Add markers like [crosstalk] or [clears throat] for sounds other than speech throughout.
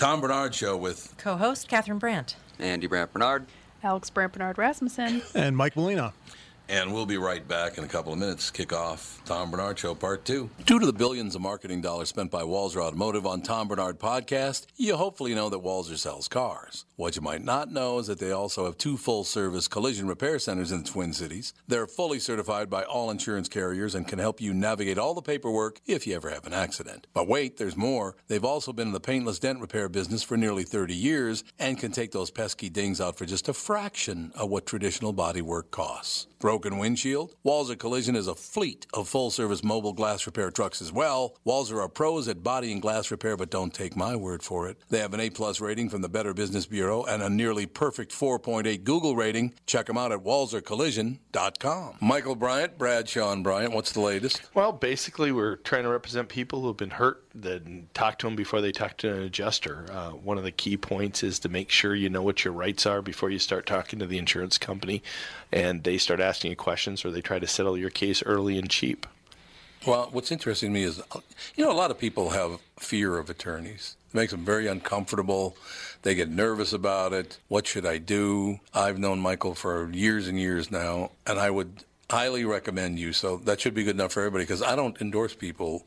Tom Barnard Show with Co-host Catherine Brandt. Andy Brandt Barnard. Alex Brandt Barnard Rasmussen. And Mike Molina. And we'll be right back in a couple of minutes. Kick off Tom Barnard Show Part 2. Due to the billions of marketing dollars spent by Walser Automotive on Tom Barnard Podcast, you hopefully know that Walser sells cars. What you might not know is that they also have two full service collision repair centers in the Twin Cities. They're fully certified by all insurance carriers and can help you navigate all the paperwork if you ever have an accident. But wait, there's more. They've also been in the paintless dent repair business for nearly 30 years and can take those pesky dings out for just a fraction of what traditional bodywork costs. Broken windshield? Walser Collision is a fleet of full service mobile glass repair trucks as well. Walser are pros at body and glass repair, but don't take my word for it. They have an A plus rating from the Better Business Bureau and a nearly perfect 4.8 Google rating. Check them out at walsercollision.com. Michael Bryant, Brad Sean Bryant, what's the latest? Well, basically, we're trying to represent people who have been hurt, then talk to them before they talk to an adjuster. Uh, one of the key points is to make sure you know what your rights are before you start talking to the insurance company and they start asking you questions or they try to settle your case early and cheap. Well, what's interesting to me is, you know, a lot of people have fear of attorneys. It makes them very uncomfortable. They get nervous about it. What should I do? I've known Michael for years and years now, and I would highly recommend you. So that should be good enough for everybody because I don't endorse people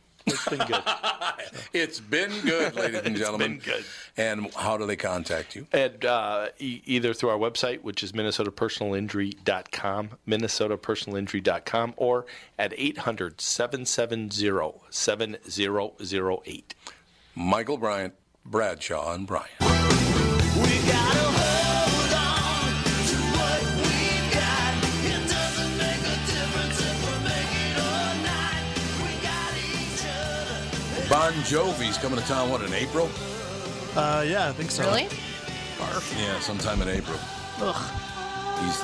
It's been good. [laughs] It's been good, ladies and [laughs] gentlemen. been good. And how do they contact you? And uh, e- either through our website, which is minnesotapersonalinjury.com, minnesotapersonalinjury.com, or at 800-770-7008. Michael Bryant, Bradshaw, and Bryant. Bon Jovi's coming to town, what, in April? Uh, yeah, I think so. Really? Yeah, sometime in April. Ugh. He's.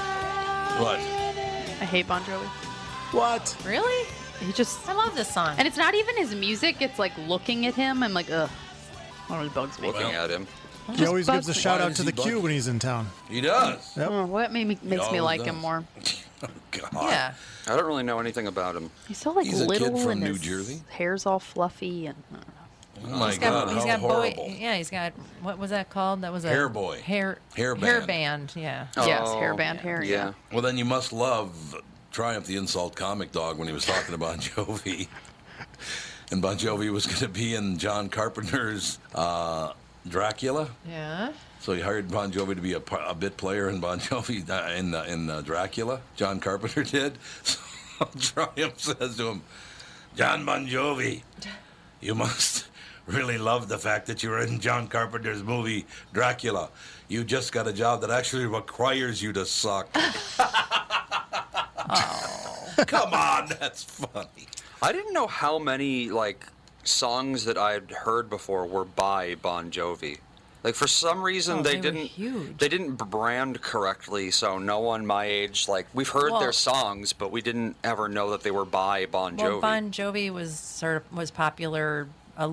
What? I hate Bon Jovi. What? Really? He just I love this song. and it's not even his music. It's like looking at him. I'm like, ugh. That really bugs me. Looking at him. He always gives a me. shout Why out does to he the bug Q you? when he's in town. He does. Yep. Oh, what made me, makes me always like does. him [laughs] more? God. yeah. I don't really know anything about him. He's so like He's a kid little from and New his Jersey? hair's all fluffy and I don't know. Oh my He's got, God, he's how got horrible. boy. Yeah, he's got what was that called? That was a Hair boy. Hair Hair Hair band. band. Yeah. yes, Oh, hairband hair. Yeah. Yeah. Well, then you must love Triumph the Insult Comic Dog when he was talking to Bon [laughs] Jovi. and Bon Jovi was going to be in John Carpenter's uh, Dracula. Yeah. So he hired Bon Jovi to be a, a bit player in Bon Jovi [laughs] uh, in uh, in uh, Dracula. John Carpenter [laughs] did. So [laughs] Triumph says to him, "John Bon Jovi, you must really love the fact that you were in John Carpenter's movie Dracula. You just got a job that actually requires you to suck." oh. Come on, that's funny. I didn't know how many like songs that I'd heard before were by Bon Jovi. Like for some reason Oh, they, they didn't huge. they didn't brand correctly, so no one my age like we've heard Well- their songs, but we didn't ever know that they were by Bon Jovi. Well, Jovi. Bon Jovi was sort of was popular uh,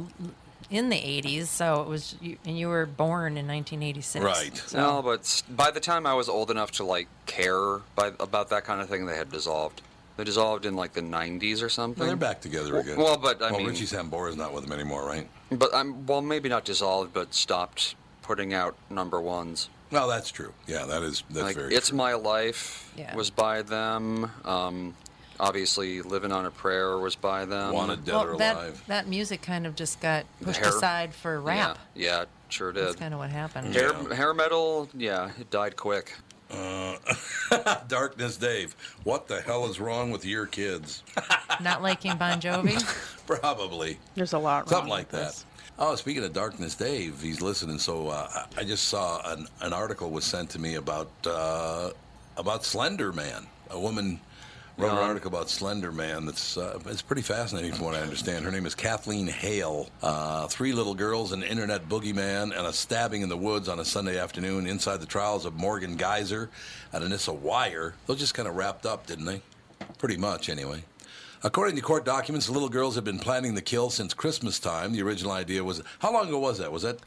in the '80s, so it was. You, and you were born in 1986. Right. So. No, but by the time I was old enough to like care by, about that kind of thing, they had dissolved. They dissolved in like the '90s or something. Well, they're back together again. Well, but I well, mean- Richie Sambora's not with them anymore, right? But I'm well, maybe not dissolved, but stopped putting out number ones. Well, that's true. Yeah, that is that's like very it's true. my life Yeah. was by them. Um, obviously, living on a prayer was by them. Wanted dead well, or that alive. that music kind of just got pushed hair- aside for rap. Yeah, yeah, sure did. That's kind of what happened. Hair, Yeah. hair metal, yeah, it died quick. [laughs] Darkness Dave, what the hell is wrong with your kids? [laughs] Not liking Bon Jovi. [laughs] Probably. There's a lot wrong Something like with that. this. Oh, speaking of Darkness Dave, he's listening. So uh, I I just saw an, an article was sent to me about uh, about Slender Man, a woman Wrote an article about Slender Man that's uh, it's pretty fascinating from what I understand. Her name is Kathleen Hale. Uh, three little girls, an internet boogeyman, and a stabbing in the woods on a Sunday afternoon inside the trials of Morgan Geyser and Anissa Weier. Those just kind of wrapped up, didn't they? Pretty much, anyway. According to court documents, the little girls have been planning the kill since Christmas time. The original idea was how long ago was that? Was that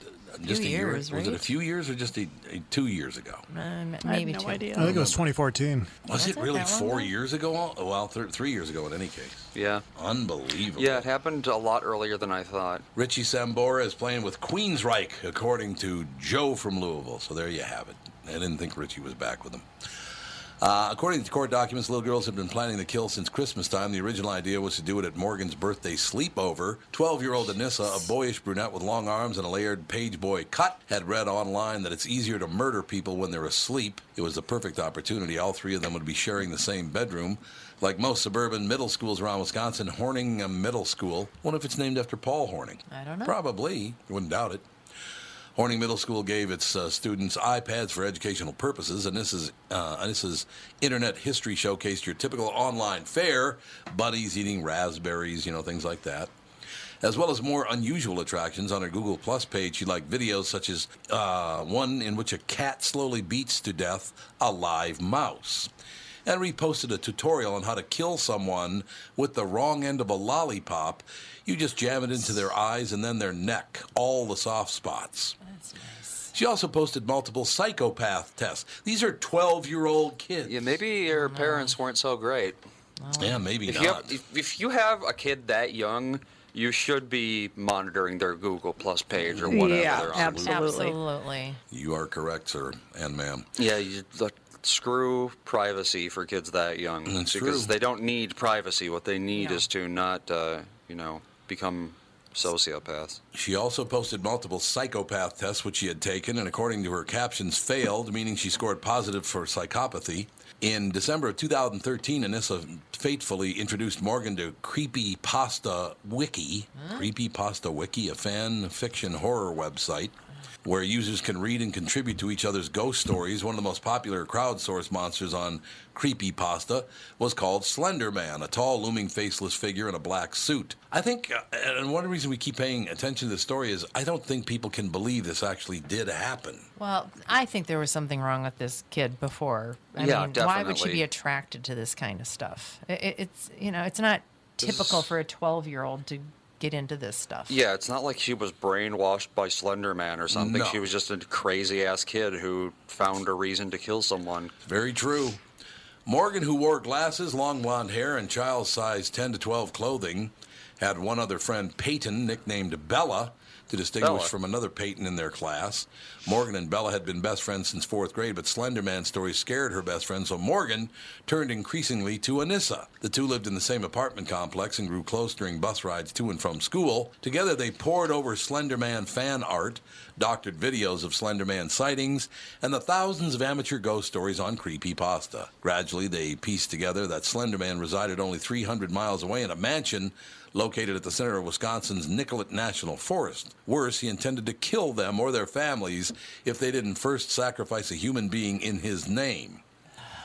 just a year? years, Was it a few years or just a, a two years ago? Uh, m- I have maybe no two. idea. I think it was 2014. Was Was it it really that long four years ago? Well, th- three years ago in any case. Yeah. Unbelievable. Yeah, it happened a lot earlier than I thought. Richie Sambora is playing with Queensryche, according to Joe from Louisville. So there you have it. I didn't think Richie was back with them. Uh, according to court documents, little girls have been planning the kill since Christmas time. The original idea was to do it at Morgan's birthday sleepover. 12 year old Anissa, a boyish brunette with long arms and a layered page boy cut, had read online that it's easier to murder people when they're asleep. It was the perfect opportunity. All three of them would be sharing the same bedroom. Like most suburban middle schools around Wisconsin, Horning Middle School. Wonder if it's named after Paul Hornung. I don't know. Probably. Wouldn't doubt it. Horning Middle School gave its uh, students iPads for educational purposes, and this is uh, this is Internet History showcased your typical online fair, buddies eating raspberries, you know, things like that. As well as more unusual attractions on her Google Plus page, you like videos such as uh, one in which a cat slowly beats to death a live mouse. And reposted a tutorial on how to kill someone with the wrong end of a lollipop. You just jam it into their eyes and then their neck, all the soft spots. That's nice. She also posted multiple psychopath tests. These are 12 year old kids. Yeah, maybe your parents weren't so great. Yeah, maybe If not. you, have, if, if you have a kid that young, you should be monitoring their Google Plus page or whatever Yeah, they're on. absolutely. Absolutely. you are correct, sir and ma'am. Yeah, you like, screw privacy for kids that young That's because true. they don't need privacy. What they need No. is to not, uh, you know, become sociopaths. She also posted multiple psychopath tests which she had taken, and according to her captions, failed, meaning she scored positive for psychopathy. In December of 2013, Anissa fatefully introduced Morgan to Creepy Pasta Wiki. Creepy Pasta Wiki, a fan fiction horror website where users can read and contribute to each other's ghost stories. One of the most popular crowdsourced monsters on Creepypasta was called Slender Man, a tall, looming, faceless figure in a black suit. I think, uh, and one reason we keep paying attention to the story is I don't think people can believe this actually did happen. Well, I think there was something wrong with this kid before. I Yeah, mean, why would she be attracted to this kind of stuff? It, it- it's you know, it's not typical for a 12-year-old to get into this stuff. Yeah, it's not like she was brainwashed by Slender Man or something. No. She was just a crazy ass kid who found a reason to kill someone. Very true. Morgan, who wore glasses, long blonde hair, and child size 10 to 12 clothing, had one other friend, Peyton, nicknamed Bella, to distinguish Bella. from another Peyton in their class. Morgan and Bella had been best friends since fourth grade, but Slenderman's story scared her best friend, so Morgan turned increasingly to Anissa. The two lived in the same apartment complex and grew close during bus rides to and from school. Together, they pored over Slenderman fan art, doctored videos of Slenderman sightings, and the thousands of amateur ghost stories on Creepypasta. Gradually, they pieced together that Slenderman resided only 300 miles away in a mansion located at the center of Wisconsin's Nicolet National Forest. Worse, he intended to kill them or their families if they didn't first sacrifice a human being in his name.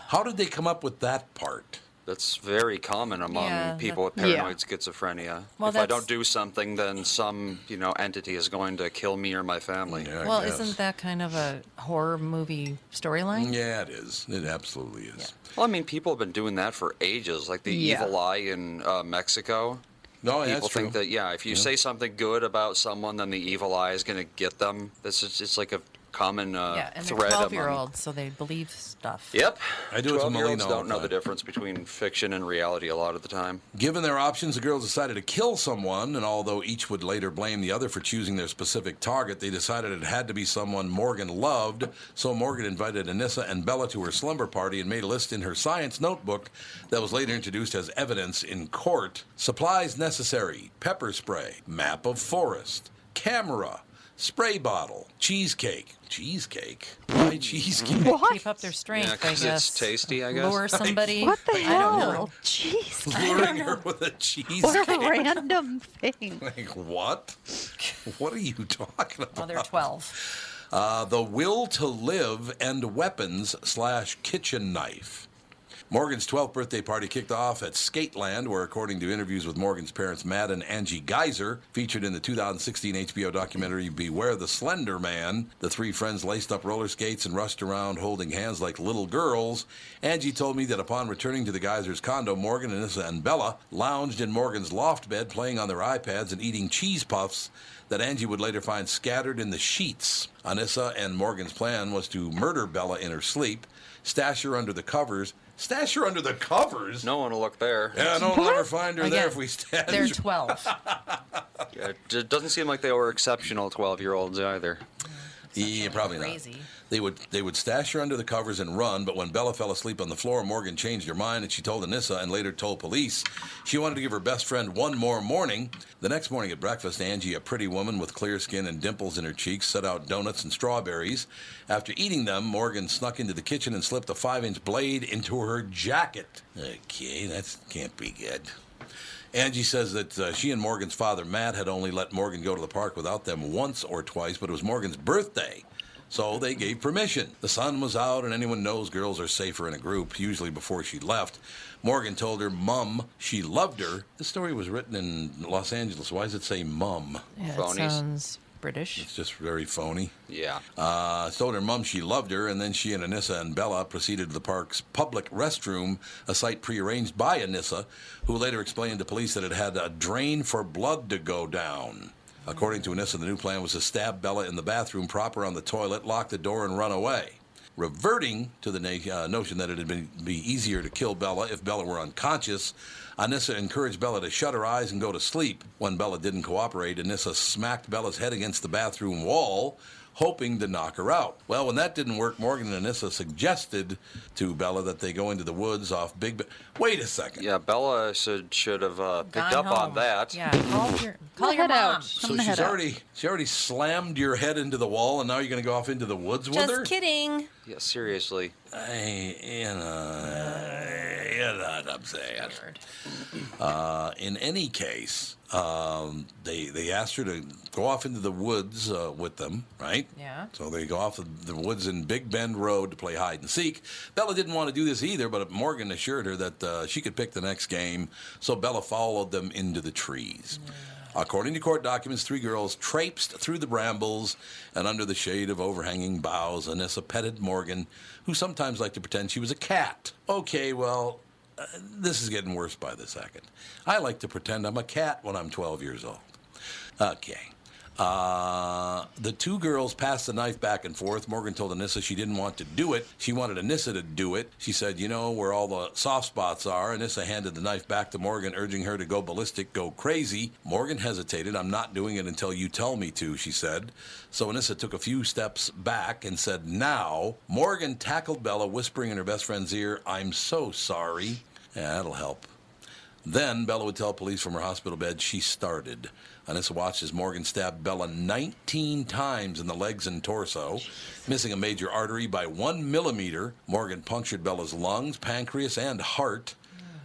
How did they come up with that part? That's very common among Yeah, people with that- Yeah. paranoid schizophrenia. Well, if I don't do something, then some you know entity is going to kill me or my family. Yeah, Well, guess. isn't that kind of a horror movie storyline? Yeah, it is. It absolutely is. Well, I mean, people have been doing that for ages. Like the Yeah. evil eye in uh, Mexico. No, yeah, People think true. that yeah, if you say something good about someone, then the evil eye is going to get them. This is it's like a common uh, Yeah, and they're thread 12 among- year olds, so they believe stuff. Yep. I do it to 12 year olds Molina all don't the know the time. difference between fiction and reality a lot of the time. Given their options, the girls decided to kill someone, and although each would later blame the other for choosing their specific target, they decided it had to be someone Morgan loved. So Morgan invited Anissa and Bella to her slumber party and made a list in her science notebook that was later introduced as evidence in court. Supplies necessary pepper spray, map of forest, camera, spray bottle, cheesecake. Cheesecake? Why cheesecake? Keep up their Yeah, strength, I 'cause guess. it's tasty, I guess. Lure [laughs] somebody. What the I hell? know. Jeez. Luring her with a cheesecake. What a random [laughs] thing. Like, what? What are you talking about? Well, they're 12. Uh, the will to live and weapons slash kitchen knife. Morgan's 12th birthday party kicked off at Skateland, where, according to interviews with Morgan's parents, Matt and Angie Geyser, featured in the 2016 HBO documentary Beware the Slender Man, the three friends laced up roller skates and rushed around holding hands like little girls. Angie told me that upon returning to the Geysers' condo, Morgan, Anissa, and Bella lounged in Morgan's loft bed, playing on their iPads and eating cheese puffs that Angie would later find scattered in the sheets. Anissa and Morgan's plan was to murder Bella in her sleep, stash her under the covers. Stash her under the covers? No one will look there. Yeah, no one will ever find her there if we stash They're 12. [laughs] Yeah, it doesn't seem like they were exceptional 12 year olds either. Yeah, probably crazy. not. They would they would stash her under the covers and run, but when Bella fell asleep on the floor, Morgan changed her mind and she told Anissa and later told police she wanted to give her best friend one more morning. The next morning at breakfast, Angie, a pretty woman with clear skin and dimples in her cheeks, set out donuts and strawberries. After eating them, Morgan snuck into the kitchen and slipped a five-inch blade into her jacket. Okay, that can't be good. Angie says that uh, she and Morgan's father, Matt, had only let Morgan go to the park without them once or twice, but it was Morgan's birthday. So they gave permission. The sun was out, and anyone knows girls are safer in a group, usually before she left. Morgan told her mum she loved her. This story was written in Los Angeles. Why does it say mum? Yeah, it sounds British. It's just very phony. Yeah. Uh, told her mum she loved her, and then she and Anissa and Bella proceeded to the park's public restroom, a site prearranged by Anissa, who later explained to police that it had a drain for blood to go down. According to Anissa, the new plan was to stab Bella in the bathroom, prop her on the toilet, lock the door, and run away. Reverting to the na- uh, notion that it been be easier to kill Bella if Bella were unconscious, Anissa encouraged Bella to shut her eyes and go to sleep. When Bella didn't cooperate, Anissa smacked Bella's head against the bathroom wall, hoping to knock her out. Well, when that didn't work, Morgan and Anissa suggested to Bella that they go into the woods off Big. Ba- Wait a second. Yeah, Bella should, should have uh, picked Gone up on that. Yeah, call your, [laughs] call your head mom. out. So I'm she's head out. already she already slammed your head into the wall, and now you're going to go off into the woods with her. Just kidding. Yeah, seriously. I, you know, you know what I'm saying. Uh, in any case, um, they they asked her to go off into the woods uh, with them, right? Yeah. So they go off the woods in Big Bend Road to play hide and seek. Bella didn't want to do this either, but Morgan assured her that uh, she could pick the next game. So Bella followed them into the trees. According to court documents, three girls traipsed through the brambles and under the shade of overhanging boughs. Anissa petted Morgan, who sometimes liked to pretend she was a cat. Okay, well, this is getting worse by the second. I like to pretend I'm a cat when I'm 12 years old. Okay. Uh, the two girls passed the knife back and forth. Morgan told Anissa she didn't want to do it. She wanted Anissa to do it. She said, You know where all the soft spots are. Anissa handed the knife back to Morgan, urging her to go ballistic, go crazy. Morgan hesitated. I'm not doing it until you tell me to, she said. So Anissa took a few steps back and said, Now. Morgan tackled Bella, whispering in her best friend's ear, I'm so sorry. Yeah, that'll help. Then Bella would tell police from her hospital bed she started. Anissa watched as Morgan stabbed Bella 19 times in the legs and torso, missing a major artery by one millimeter. Morgan punctured Bella's lungs, pancreas, and heart.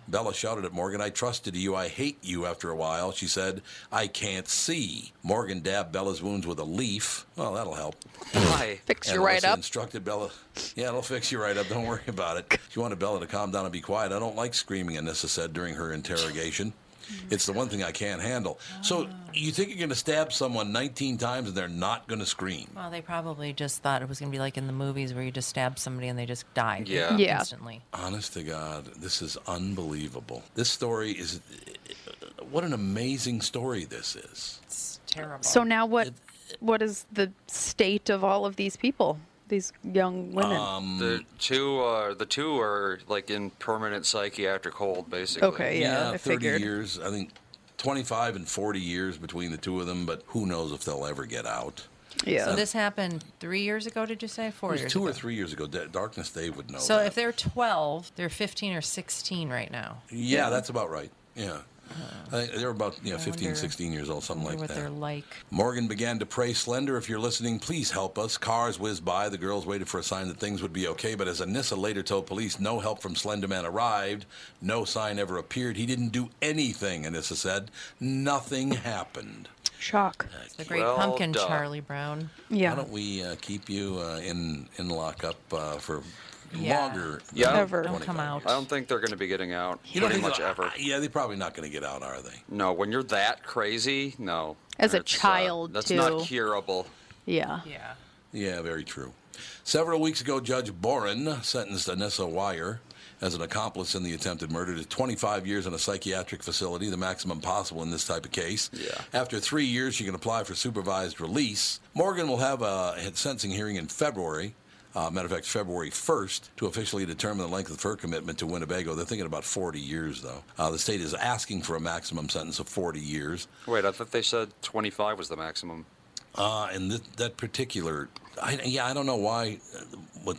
Bella shouted at Morgan, I trusted you, I hate you after a while. She said, I can't see. Morgan dabbed Bella's wounds with a leaf. Well, that'll help. Why? Fix And you right Alyssa up. instructed Bella, yeah, it'll fix you right up. Don't worry about it. She wanted Bella to calm down and be quiet. I don't like screaming, Anissa said during her interrogation. Mm-hmm. It's the one thing I can't handle. So ah. you think you're going to stab someone 19 times and they're not going to scream? Well, they probably just thought it was going to be like in the movies where you just stab somebody and they just die. Yeah. Yeah. Instantly. Honest to God, this is unbelievable. This story is. What an amazing story this is. It's terrible. So now what? What is the state of all of these people? These young women. Um, The two are the two are like in permanent psychiatric hold, basically. okay, yeah, I 30 figured. years. I think 25 and 40 years between the two of them, but who knows if they'll ever get out. Yeah. So this happened three years ago, did you say? It Four was years two ago. or three years ago. Darkness Dave would know. So that. if they're 12, they're 15 or 16 right now. yeah, that's about right. Yeah, I think they're about yeah, 15, wonder- 16 years old, something wonder like what they're that. like. Morgan began to pray, Slender, if you're listening, please help us. Cars whizzed by. The girls waited for a sign that things would be okay. But as Anissa later told police, no help from Slenderman arrived. No sign ever appeared. He didn't do anything, Anissa said. Nothing happened. Shock. The Great Well Pumpkin, done. Charlie Brown. Yeah. Why don't we uh, keep you uh, in in lockup uh, for Yeah. longer. Yeah, I don't- Ever. Don't come out. I don't think they're going to be getting out You don't pretty much ever. uh, Yeah, they're probably not going to get out, are they? No, when you're that crazy, no. As a It's, uh, child, that's too. not curable. Yeah. Yeah. Yeah, very true. Several weeks ago, Judge Bohren sentenced Anissa Weier as an accomplice in the attempted murder to 25 years in a psychiatric facility, the maximum possible in this type of case. Yeah. After three years, she can apply for supervised release. Morgan will have a sentencing hearing in February. Uh, matter of fact, February 1st, to officially determine the length of her commitment to Winnebago. They're thinking about 40 years, though. Uh, the state is asking for a maximum sentence of 40 years. Wait, I thought they said 25 was the maximum. Uh, and th- that particular, I, yeah, I don't know why. uh, What?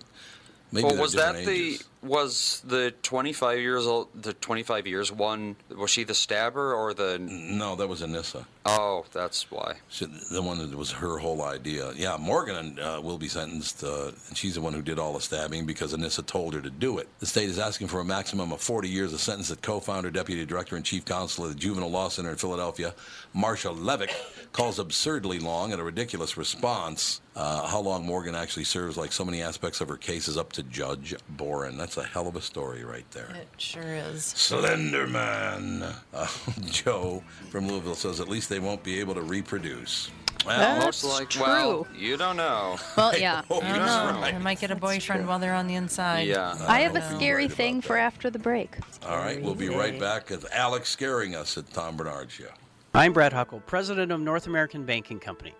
Maybe well, was that different the ages. Was the 25 years old? The 25 years one was she the stabber or the? No, that was Anissa. Oh, that's why. She, the one that was her whole idea. Yeah, Morgan uh, will be sentenced, uh, and she's the one who did all the stabbing because Anissa told her to do it. The state is asking for a maximum of 40 years, a sentence that co-founder, deputy director, and chief counsel of the Juvenile Law Center in Philadelphia, Marsha Levick, calls absurdly long and a ridiculous response. Uh, how long Morgan actually serves, like so many aspects of her case, is up to Judge Bohren. That's a hell of a story right there. It sure is. Slender Man. Uh, [laughs] Joe from Louisville says at least they won't be able to reproduce. Well, That's Most like true. well, you don't know. Well, yeah. [laughs] Oh, I don't that's know. right. They might get a boyfriend while they're on the inside. Yeah. I have a scary right thing for after the break. All right, we'll be right back with Alex scaring us at Tom Barnard Show. I'm Brad Huckle, president of North American Banking Company.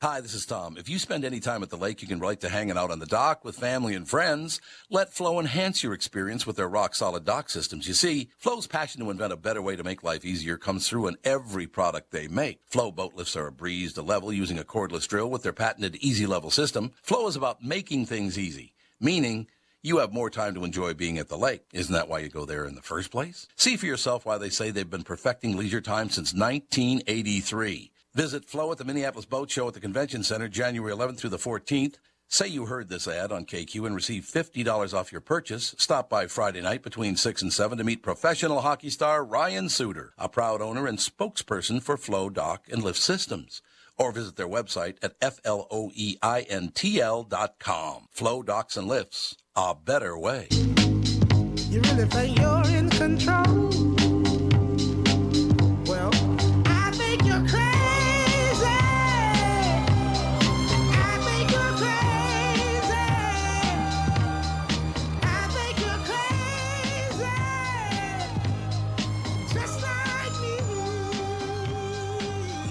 Hi, this is Tom. If you spend any time at the lake, you can relate to hanging out on the dock with family and friends. Let Floe enhance your experience with their rock solid dock systems. You see, Floe's passion to invent a better way to make life easier comes through in every product they make. Floe boat lifts are a breeze to level using a cordless drill with their patented Easy Level system. Floe is about making things easy, meaning you have more time to enjoy being at the lake. Isn't that why you go there in the first place? See for yourself why they say they've been perfecting leisure time since 1983. Visit Floe at the Minneapolis Boat Show at the Convention Center January 11th through the 14th. Say you heard this ad on KQ and receive $50 off your purchase. Stop by Friday night between 6 and 7 to meet professional hockey star Ryan Suter, a proud owner and spokesperson for Floe Dock and Lift Systems. Or visit their website at F-L-O-E-I-N-T-L dot com. Floe Docks and Lifts, a better way. You really think you're in control?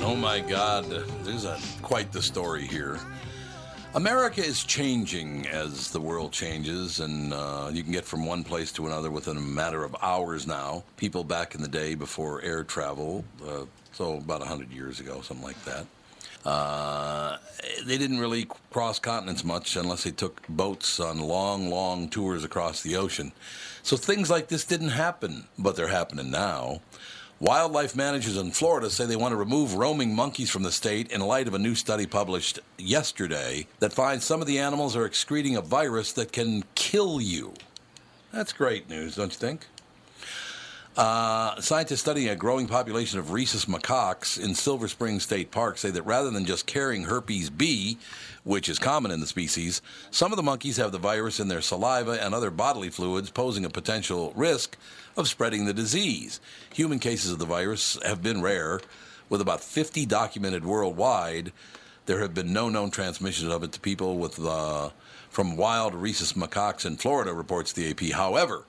Oh my God, there's a quite the story here. America is changing as the world changes, and uh, you can get from one place to another within a matter of hours now. People back in the day before air travel, uh, so about 100 years ago, something like that, uh, they didn't really cross continents much unless they took boats on long, long tours across the ocean. So things like this didn't happen, but they're happening now. Wildlife managers in Florida say they want to remove roaming monkeys from the state in light of a new study published yesterday that finds some of the animals are excreting a virus that can kill you. That's great news, don't you think? Uh, scientists studying a growing population of rhesus macaques in Silver Spring State Park say that rather than just carrying herpes B, which is common in the species, some of the monkeys have the virus in their saliva and other bodily fluids, posing a potential risk of spreading the disease. Human cases of the virus have been rare, with about 50 documented worldwide. There have been no known transmissions of it to people with uh, from wild rhesus macaques in Florida, reports the AP. However,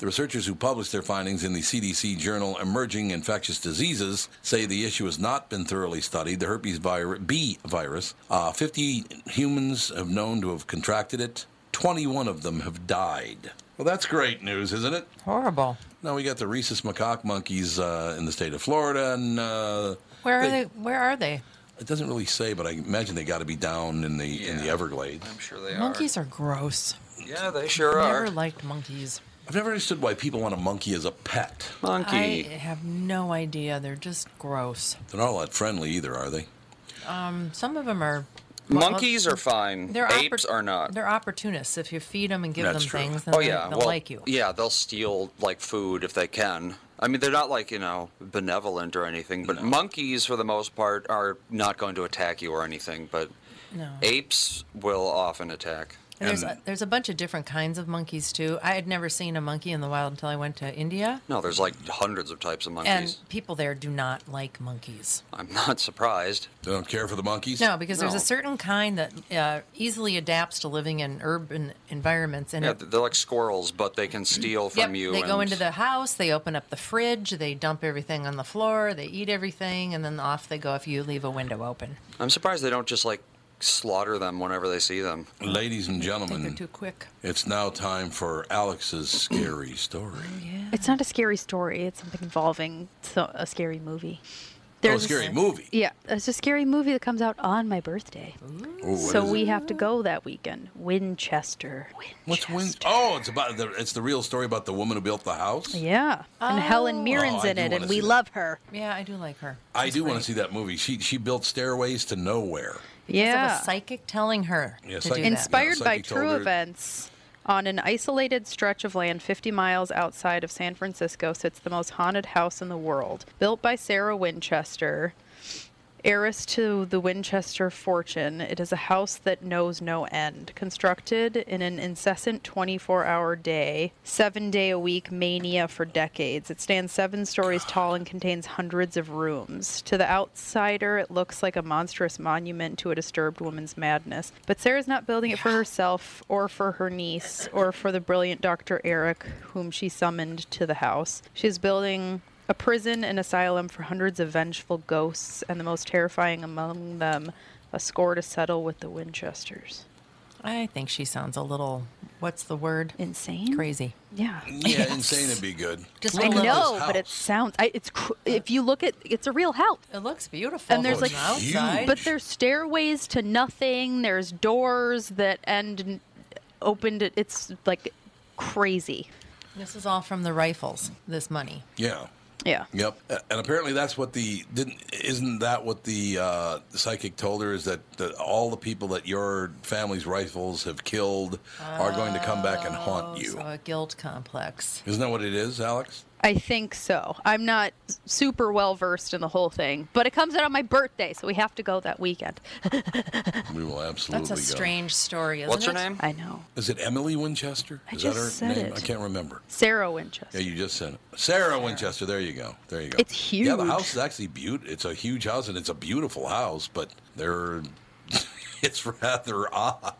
the researchers who published their findings in the CDC journal Emerging Infectious Diseases say the issue has not been thoroughly studied. The herpes vir- B virus, uh, 50 humans have known to have contracted it. 21 of them have died. Well, that's great news, isn't it? Horrible. Now we got the rhesus macaque monkeys uh, in the state of Florida, and uh, Where are They- they? Where are they? it doesn't really say, but I imagine they got to be down in the in the Everglades. I'm sure they are Monkeys are gross. Yeah, they sure Never are. Never liked monkeys. I've never understood why people want a monkey as a pet. Monkey. I have no idea. They're just gross. They're not all that friendly either, are they? Um, Some of them are. Monkeys are fine. They're Apes oppor- are not. They're opportunists. If you feed them and give That's them true. things, then Oh they- yeah, they'll well, like you. yeah, they'll steal like food if they can. I mean, they're not like you know benevolent or anything, but monkeys for the most part are not going to attack you or anything. But No. apes will often attack. And there's a, there's a bunch of different kinds of monkeys too. I had never seen a monkey in the wild until I went to India, No, there's like hundreds of types of monkeys. and people there do not like monkeys. I'm not surprised. They don't care for the monkeys? No, because there's No. a certain kind that uh, easily adapts to living in urban environments, and Yeah, it, they're like squirrels, but they can steal yep, from you. they go and- into the house, they open up the fridge, they dump everything on the floor, they eat everything, and then off they go if you leave a window open. I'm surprised they don't just like slaughter them whenever they see them. Ladies and I they're gentlemen, too quick. it's now time for Alex's scary [clears throat] story. Oh, yeah. It's not a scary story. It's something involving a scary movie. Oh, a a scary s- movie. Yeah, it's a scary movie that comes out on my birthday. Ooh, So we it? have to go that weekend. Winchester. What's Win? Winchester. Oh, it's about the. It's the real story about the woman who built the house. Yeah, and oh. Helen Mirren's Oh, in it, and we that. love her. Yeah, I do like her. I She's do want to see that movie. She she built stairways to nowhere. Because of Yeah, a psychic telling her Yeah, to psychic- do that. inspired Yeah, by true events. On an isolated stretch of land 50 miles outside of San Francisco sits the most haunted house in the world. Built by Sarah Winchester, heiress to the Winchester fortune, it is a house that knows no end. Constructed in an incessant 24 hour day, seven day a week mania for decades. It stands seven stories tall and contains hundreds of rooms. To the outsider, it looks like a monstrous monument to a disturbed woman's madness. But Sarah's not building it for herself or for her niece or for the brilliant Dr. Eric, whom she summoned to the house. She's building a prison and asylum for hundreds of vengeful ghosts, and the most terrifying among them, a score to settle with the Winchesters. I think she sounds a little. What's the word? Insane? Crazy. Yeah. Yeah, [laughs] insane would be good. Just I know, but it sounds. I, it's cr- if you look at it's a real house. It looks beautiful. And there's oh, like, the outside. but there's stairways to nothing. There's doors that end opened. It, it's like crazy. this is all from the rifles. This money. Yeah. Yeah. Yep. And apparently that's what the didn't isn't that what the uh, psychic told her is that, that all the people that your family's rifles have killed are going to come back and haunt you. So a guilt complex. Isn't that what it is, Alex? I think so. I'm not super well versed in the whole thing, but it comes out on my birthday, so we have to go that weekend. [laughs] We will absolutely That's a go. strange story, isn't What's her it? name? I know. Is it Emily Winchester? I is just that her said name? it. I can't remember. Sarah Winchester. Yeah, you just said it. Sarah, Winchester. There you go. There you go. It's huge. Yeah, the house is actually beautiful. It's a huge house and it's a beautiful house, but they're [laughs] it's rather odd.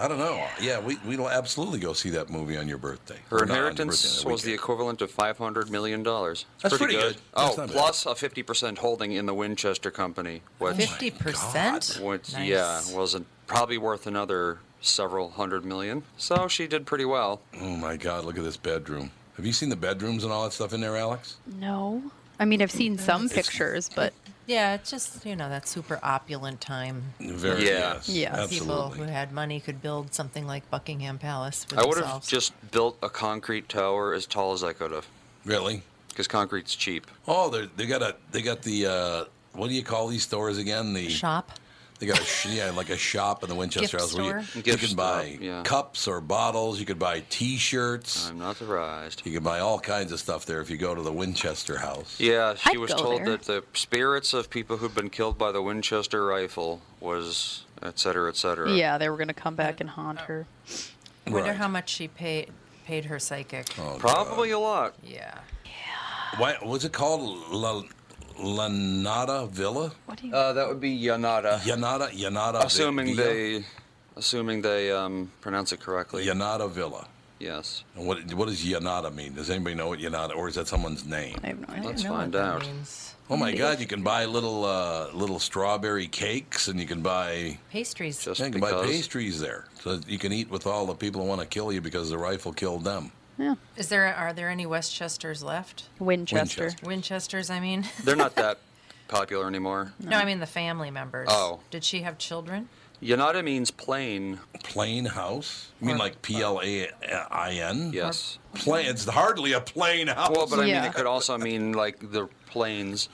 I don't know. Yeah, we we'll absolutely go see that movie on your birthday. Her Or not on your inheritance birthday, was the equivalent of five hundred million dollars. That's pretty good. Oh, That's Oh, not bad. plus a fifty percent holding in the Winchester Company, Fifty percent. Oh which yeah, wasn't probably worth another several hundred million. So she did pretty well. Oh my God! Look at this bedroom. Have you seen the bedrooms and all that stuff in there, Alex? No. I mean, I've seen some pictures, but Yeah, it's just you know that super opulent time. Very Yeah. yes, Yes. People who had money could build something like Buckingham Palace. For I would have just built a concrete tower as tall as I could have, Really? because concrete's cheap. Oh, they they got a they got the uh, what do you call these stores again? The shop. They got a sh- yeah, like a shop in the Winchester Gift House where you, you Gift can store, buy yeah. cups or bottles. You could buy T-shirts. I'm not surprised. You can buy all kinds of stuff there if you go to the Winchester House. Yeah, she I'd was told there. that the spirits of people who'd been killed by the Winchester rifle was et cetera, et cetera. yeah, they were going to come back and haunt her. I wonder Right. how much she paid paid her psychic. Oh, Probably a lot. Yeah. Why was it called La, Lanata Villa? What do you? Uh, that would be Llanada. Llanada, Llanada. assuming Villa? they, assuming they um, pronounce it correctly. Llanada Villa. Yes. And what what does Llanada mean? Does anybody know what Llanada, or is that someone's name? I have no idea. Let's find out. means. Oh my God! You can buy little uh, little strawberry cakes, and you can buy Pastries. Just yeah, you can buy pastries there, so you can eat with all the people who want to kill you because the rifle killed them. Yeah. Is there are there any Westchesters left? Winchester. Winchester. Winchesters, I mean. [laughs] They're not that [laughs] popular anymore. no, I mean the family members. Oh. Did she have children? Llanada means plain. Plain house? You mean like P L A I N? Yes. Plain. It's hardly a plain house. Well, but I mean, it could also mean like the plains.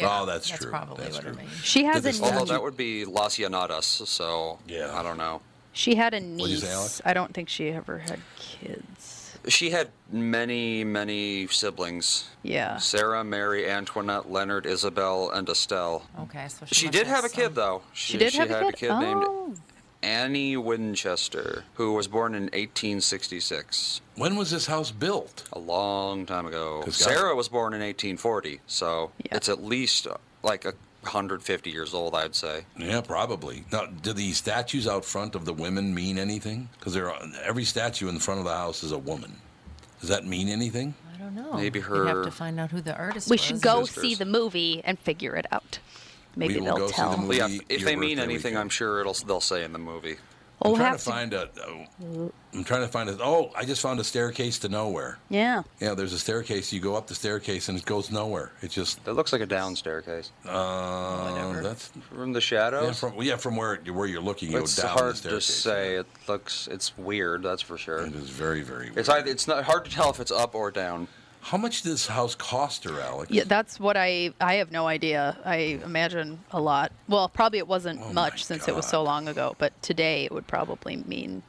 Oh, that's that's true. probably That's what true. it means. She has Did a this- Although that would be Las Llanadas, so Yeah. I don't know. She had a What'd you say, Alex? niece. I don't think she ever had kids. She had many, many siblings. Yeah. Sarah, Mary, Antoinette, Leonard, Isabel, and Estelle. Okay, so she, She did have a some- kid, though. She did have had a kid. named oh. Annie Winchester, who was born in 1866, When was this house built? a long time ago. 'Cause God- Sarah was born in 1840, so Yeah. it's at least uh, like a 150 years old, I'd say. Yeah, probably. Now, do the statues out front of the women mean anything? Because every statue in the front of the house is a woman. Does that mean anything? I don't know. Maybe her. We'd have her- to find out who the artist We was. should go sisters. see the movie and figure it out. Maybe they'll go see the tell. movie. Yeah, if, if they mean anything, weekend. I'm sure it'll they'll say in the movie. We'll I'm trying have to find a. oh, I'm trying to find a. Oh, I just found a staircase to nowhere. Yeah. Yeah, there's a staircase. You go up the staircase and it goes nowhere. It just. It looks like a down staircase. Uh, Whatever. that's From the yeah shadows? from yeah from where where you're looking. You it's go down It's hard the to staircase. say. It looks, it's weird, that's for sure. It is very very. Weird. It's either, it's not hard to tell if it's up or down. How much did this house cost her, Alex? Yeah, that's what I I have no idea. I hmm. imagine a lot. Well, probably it wasn't Oh much since it was so long ago, but today it would probably mean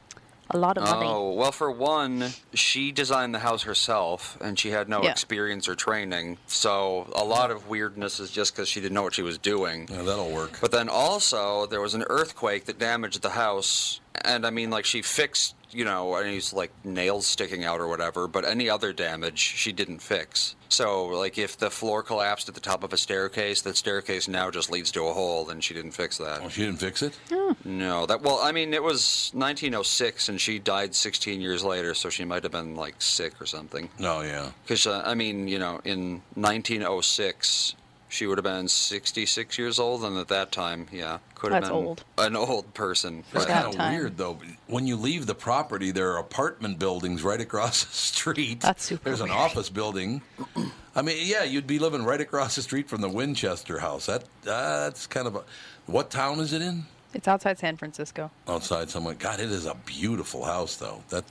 a lot of money. Oh, well, for one, she designed the house herself, and she had no Yeah. experience or training. So a lot of weirdness is just because she didn't know what she was doing. Yeah, that'll work. But then also, there was an earthquake that damaged the house. And I mean, like, she fixed, you know, any like nails sticking out or whatever, but any other damage she didn't fix. So, like, if the floor collapsed at the top of a staircase, that staircase now just leads to a hole, and she didn't fix that. oh, she didn't fix it. No, that well, I mean, it was 1906, and she died 16 years later, so she might have been like sick or something. No, yeah. Because uh, I mean, you know, in 1906, she would have been 66 years old, and at that time, yeah, could have That's been old. an old person. It's that kind of time. weird though. When you leave the property, there are apartment buildings right across the street. That's super There's an weird. office building. [clears throat] I mean, yeah, you'd be living right across the street from the Winchester house. That uh, that's kind of a. What town is it in? It's outside San Francisco. Outside somewhere. God, it is a beautiful house though. That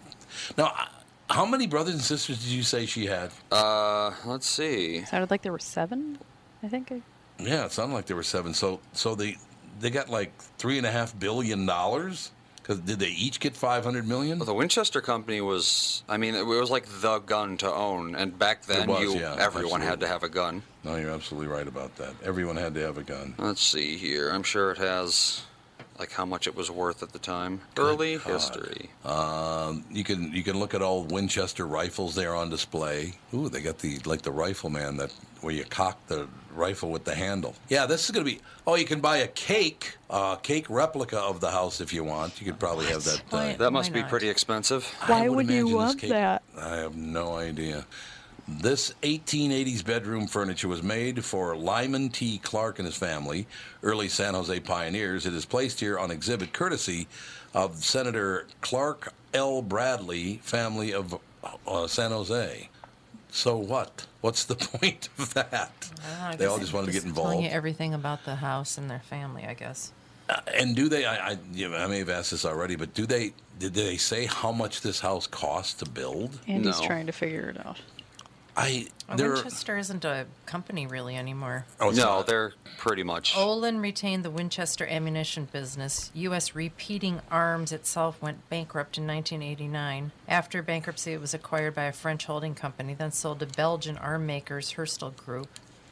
now. uh, How many brothers and sisters did you say she had? Uh, let's see. Sounded like there were seven. I think. I- Yeah, it sounded like there were seven. So, so they they got like three and a half billion dollars. Because did they each get five hundred million? Well, the Winchester Company was, I mean, it was like the gun to own, and back then, was, you yeah, everyone had to have a gun. No, you're absolutely right about that. Everyone had to have a gun. Let's see here. I'm sure it has, like, how much it was worth at the time. Early God. history. Um, you can you can look at all Winchester rifles there on display. Ooh, they got the like the rifleman that where you cock the rifle with the handle. Yeah, this is gonna be. Oh, you can buy a cake, uh, cake replica of the house if you want. You could probably have that. Why- Uh, That must Why be not? pretty expensive. Why would you imagine this want cake- that? I have no idea. This 1880s bedroom furniture was made for Lyman T. Clark and his family, early San Jose pioneers. It is placed here on exhibit courtesy of Senator Clark L. Bradley, family of uh, San Jose. So what? What's the [laughs] point of that? I they all just wanted to get involved. Telling involved. you everything about the house and their family, I guess. Uh, and do they? I, I, you know, I may have asked this already, but do they? Did they say how much this house cost to build? Andy's No. trying to figure it out. I Well, there. Winchester isn't a company really anymore. Oh, no, not. they're pretty much. Olin retained the Winchester ammunition business. U.S. Repeating Arms itself went bankrupt in 1989. After bankruptcy, it was acquired by a French holding company, then sold to Belgian arm makers Herstal Group.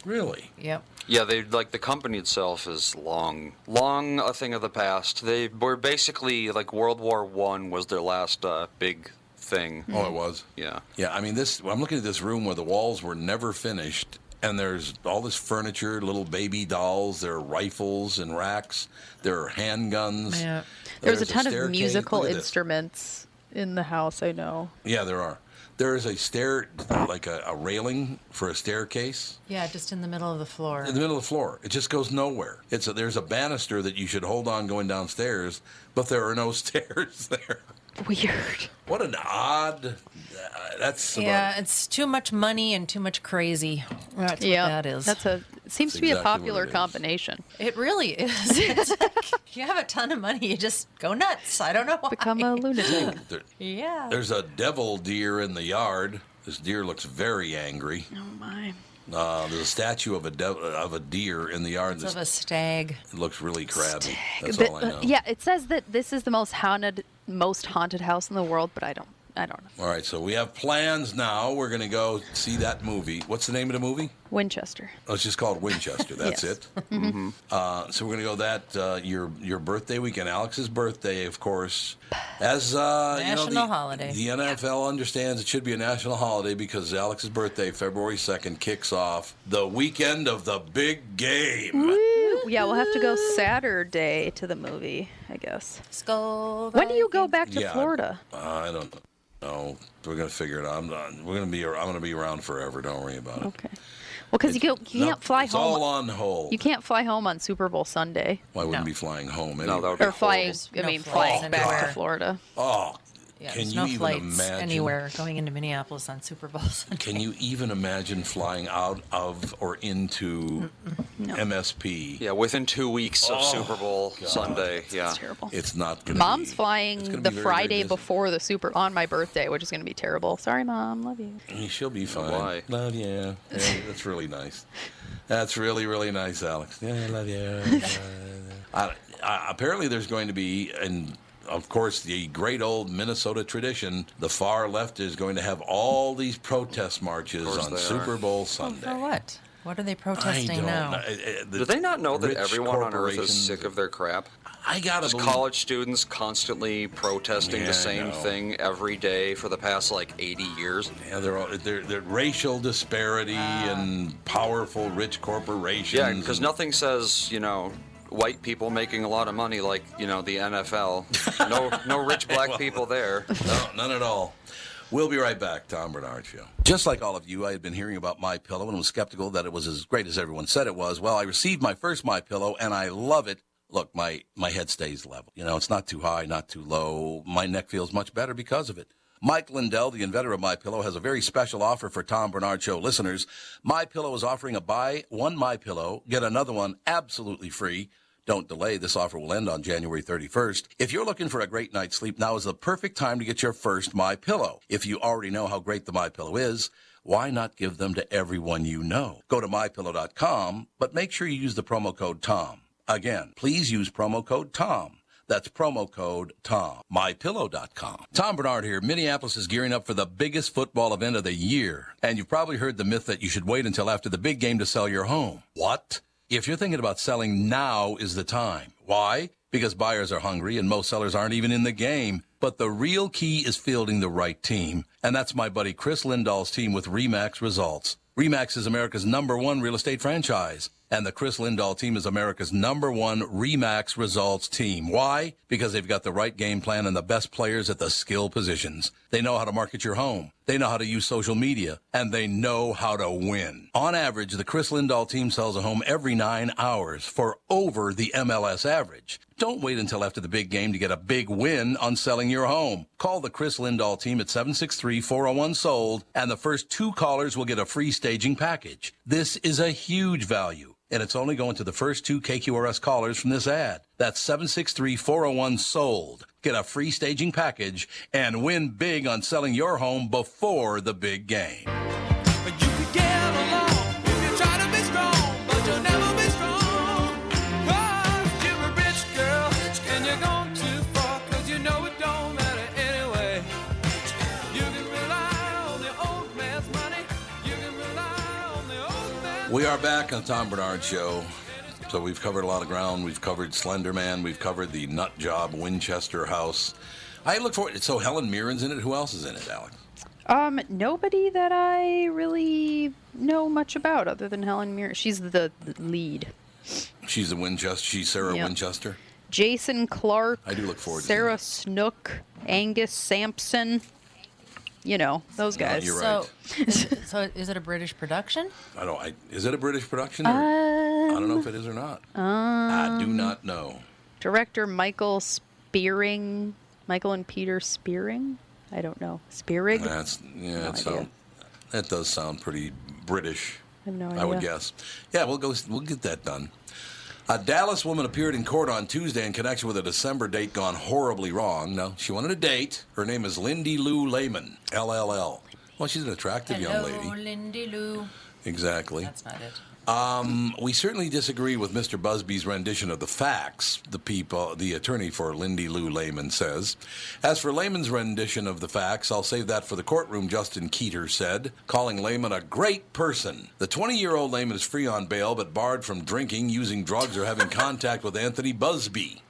Really? Yep. Yeah, they like the company itself is long, long a thing of the past. They were basically like World War One was their last uh, big thing. Oh, it was. Yeah. Yeah, I mean, this. I'm looking at this room where the walls were never finished, and there's all this furniture, little baby dolls. There are rifles and racks. There are handguns. Yeah. There's, a There's a ton of musical Look at this. instruments in the house. I know. Yeah, there are. There is a stair, like a, a railing for a staircase Yeah, just in the middle of the floor. in the middle of the floor. It just goes nowhere. It's a, there's a banister that you should hold on going downstairs, but there are no [laughs] stairs there. Weird. What an odd. Uh, that's Yeah, about- it's too much money and too much crazy. That's yeah, what that is. That's a. It seems That's to be exactly a popular it is. combination. it really is. [laughs] It's like, you have a ton of money, you just go nuts. I don't know why. Become a lunatic. [laughs] there- yeah. there's a devil deer in the yard. This deer looks very angry. oh my. Uh, there's a statue of a dev- of a deer in the yard. It's of a stag. it looks really crabby. That's But, all I uh, know. yeah, it says that this is the most haunted, most haunted house in the world, but I don't. I don't know. All right, so we have plans now. We're going to go see that movie. What's the name of the movie? Winchester. Oh, it's just called Winchester. [laughs] That's Yes. it. Mm-hmm. Uh, so we're going to go that uh, your your birthday weekend, Alex's birthday, of course. As uh, you know, National the, holiday. The NFL understands it should be a national holiday because Alex's birthday, February second, kicks off the weekend of the big game. Woo. Yeah, we'll have to go Saturday to the movie, I guess. Skull. When do you go back to Yeah, Florida? Uh, I don't know. We're going to figure it out. I'm not, we're going to be. I'm going to be around forever. Don't worry about it. Okay. Well, because you, go, you No, can't fly it's home. all on hold. You can't fly home on Super Bowl Sunday. Well, I wouldn't No. be flying home anyway. No, that would be Or flying. I No mean, flights flying back anywhere. to Florida. Oh, Yeah, can there's you no even flights imagine? anywhere going into Minneapolis on Super Bowl Sunday. Can you even imagine flying out of or into MSP? Yeah, within two weeks of Oh, Super Bowl Sunday. Yeah. It's terrible. It's not going to be. Mom's flying it's gonna the be very, very Friday busy. before the Super on my birthday, which is going to be terrible. Sorry, Mom. Love you. She'll be fine. Why? Love you. Yeah, that's really nice. That's really, really nice, Alex. Yeah, [laughs] I love you. uh, uh, apparently, there's going to be, and of course, the great old Minnesota tradition, the far left is going to have all these protest marches on Super are. Bowl Sunday. for what? What are they protesting now? know. Uh, uh, Do they not know that everyone on Earth is sick of their crap? I gotta Just believe- college students constantly protesting Yeah, the same thing every day for the past like 80 years. Yeah, they're, all, they're, they're racial disparity and powerful rich corporations. Yeah, because nothing says, you know, white people making a lot of money like, you know, the NFL. No no rich [laughs] black people there. No, none at all. We'll be right back. Tom Barnard Show. Just like all of you, I had been hearing about My Pillow and was skeptical that it was as great as everyone said it was. Well, I received my first My Pillow and I love it. Look, my my head stays level. You know, it's not too high, not too low. My neck feels much better because of it. Mike Lindell, the inventor of My Pillow, has a very special offer for Tom Barnard Show listeners. My Pillow is offering a buy one My Pillow, get another one absolutely free. Don't delay. This offer will end on January 31st. If you're looking for a great night's sleep, now is the perfect time to get your first My Pillow. If you already know how great the My Pillow is, why not give them to everyone you know? Go to mypillow.com, but make sure you use the promo code TOM. Again, please use promo code TOM. That's promo code TOM. MyPillow.com. Tom Barnard here. Minneapolis is gearing up for the biggest football event of the year. And you've probably heard the myth that you should wait until after the big game to sell your home. What? If you're thinking about selling, now is the time. Why? Because buyers are hungry and most sellers aren't even in the game. But the real key is fielding the right team. And that's my buddy Chris Lindahl's team with Remax Results. Remax is America's number one real estate franchise. And the Chris Lindahl team is America's number one Remax results team. Why? Because they've got the right game plan and the best players at the skill positions. They know how to market your home. They know how to use social media and they know how to win. On average, the Chris Lindahl team sells a home every nine hours for over the MLS average. Don't wait until after the big game to get a big win on selling your home. Call the Chris Lindahl team at 763-401-SOLD and the first two callers will get a free staging package. This is a huge value and it's only going to the first two KQRS callers from this ad. That's 763-401-SOLD. Get a free staging package and win big on selling your home before the big game. We are back on the Tom Barnard Show. So we've covered a lot of ground. We've covered Slender Man. We've covered the nut job Winchester House. I look forward. So Helen Mirren's in it. Who else is in it, Alex? Um, nobody that I really know much about other than Helen Mirren. She's the, lead. She's the Winchester. She's Sarah Yep. Winchester. Jason Clarke. I do look forward to Sarah Snook, Angus Sampson. You know those No, guys. you're so, right. [laughs] is, so is it a British production? I don't. I, is it a British production? Or, Um, I don't know if it is or not. I do not know. Director Michael Spearing. Michael and Peter Spearing. I don't know. Spierig. That's yeah. No that, sound, that does sound pretty British. I have no idea. I would guess. Yeah, we'll go. We'll get that done. A Dallas woman appeared in court on Tuesday in connection with a December date gone horribly wrong. No, she wanted a date. Her name is Lindy Lou Layman, LLL. Well, she's an attractive young Hello, lady. Lindy Lou. Exactly. That's not it. Um, we certainly disagree with Mr. Buzbee's rendition of the facts, the people, the attorney for Lindy Lou Layman says. As for Layman's rendition of the facts, I'll save that for the courtroom, Justin Keiter said, calling Layman a great person. The 20 year old Layman is free on bail, but barred from drinking, using drugs, or having contact with Anthony Buzbee,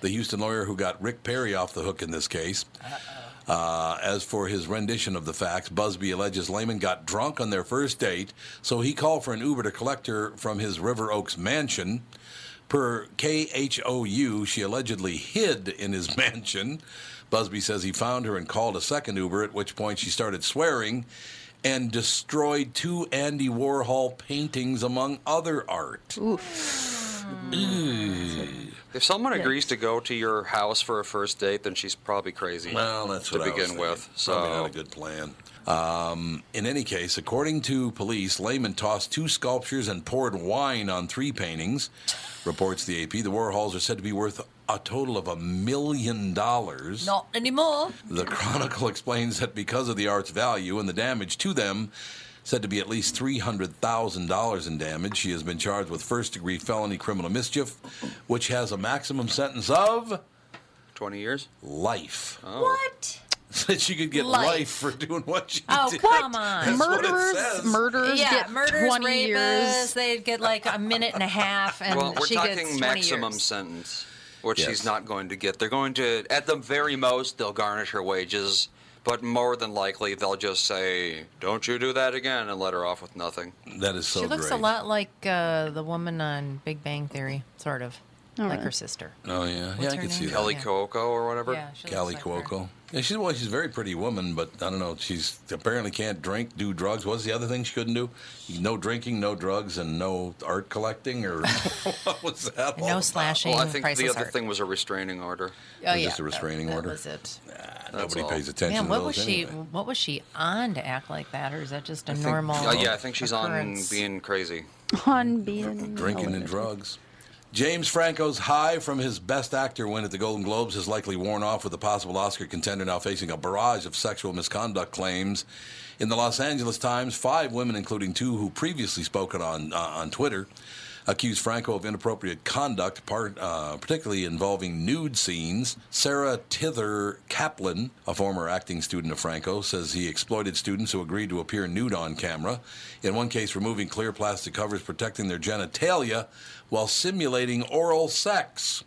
the Houston lawyer who got Rick Perry off the hook in this case. Uh, as for his rendition of the facts, Buzbee alleges Layman got drunk on their first date, so he called for an Uber to collect her from his River Oaks mansion. Per KHOU, she allegedly hid in his [laughs] mansion. Buzbee says he found her and called a second Uber, at which point she started swearing and destroyed two Andy Warhol paintings, among other art. If someone agrees to go to your house for a first date, then she's probably crazy. Well, that's to what I was begin thinking. with. Probably So not a good plan. Um, in any case, according to police, Layman tossed two sculptures and poured wine on three paintings. Reports the AP. The Warhols are said to be worth a total of a million dollars. Not anymore. The Chronicle [laughs] explains that because of the art's value and the damage to them, said to be at least $300,000 in damage, she has been charged with first degree felony criminal mischief, which has a maximum sentence of 20 years. life. Oh. What? [laughs] That she could get Life. life. for doing what she Oh, did. come on. That's what it Murderers, says. murderers yeah, get murderers, 20 rapists, years. they'd get like a minute and a half, and well, we're she gets talking 20 maximum years. sentence, which Yes. she's not going to get. They're going to, at the very most, they'll garnish her wages, but more than likely they'll just say, "Don't you do that again," and let her off with nothing. That is so she looks great. a lot like uh, the woman on Big Bang Theory, sort of, Oh, like really? her sister. Oh yeah, yeah, I her can see name? that. Kelly Yeah. Cuoco or whatever. Yeah, she looks Callie like her. Cuoco. Yeah, she's well, she's a very pretty woman, but I don't know. She's apparently can't drink, do drugs. What's the other thing she couldn't do? No drinking, no drugs, and no art collecting, or [laughs] what was that? all no about? slashing. Well, I think the other art. thing was a restraining order. Oh, yeah, just a restraining that, order? That was it. Nobody all. pays attention Man, to what was she? anyway. What was she on to act like that, or is that just a I think- normal? Uh, yeah, I think she's occurrence? on being crazy. On being drinking oh, and drugs. James Franco's high from his Best Actor win at the Golden Globes has likely worn off with the possible Oscar contender now facing a barrage of sexual misconduct claims. In the Los Angeles Times, five women, including two who previously spoken on uh, on Twitter, accused Franco of inappropriate conduct, part, uh, particularly involving nude scenes. Sarah Tither Kaplan, a former acting student of Franco, says he exploited students who agreed to appear nude on camera. In one case, removing clear plastic covers protecting their genitalia while simulating oral sex.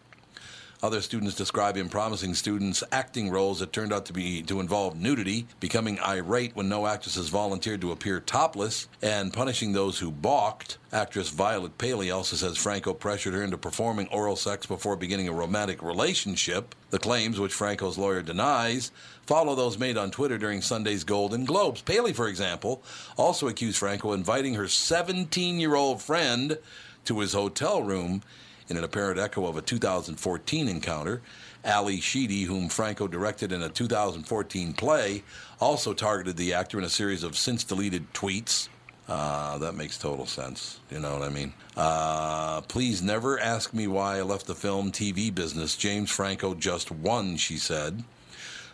Other students describe him promising students acting roles that turned out to be to involve nudity, becoming irate when no actresses volunteered to appear topless, and punishing those who balked. Actress Violet Paley also says Franco pressured her into performing oral sex before beginning a romantic relationship. The claims, which Franco's lawyer denies, follow those made on Twitter during Sunday's Golden Globes. Paley, for example, also accused Franco of inviting her 17-year-old friend to his hotel room in an apparent echo of a 2014 encounter. Ally Sheedy, whom Franco directed in a 2014 play, also targeted the actor in a series of since deleted tweets. Uh, that makes total sense. You know what I mean? Uh, please never ask me why I left the film TV business. James Franco just won, she said.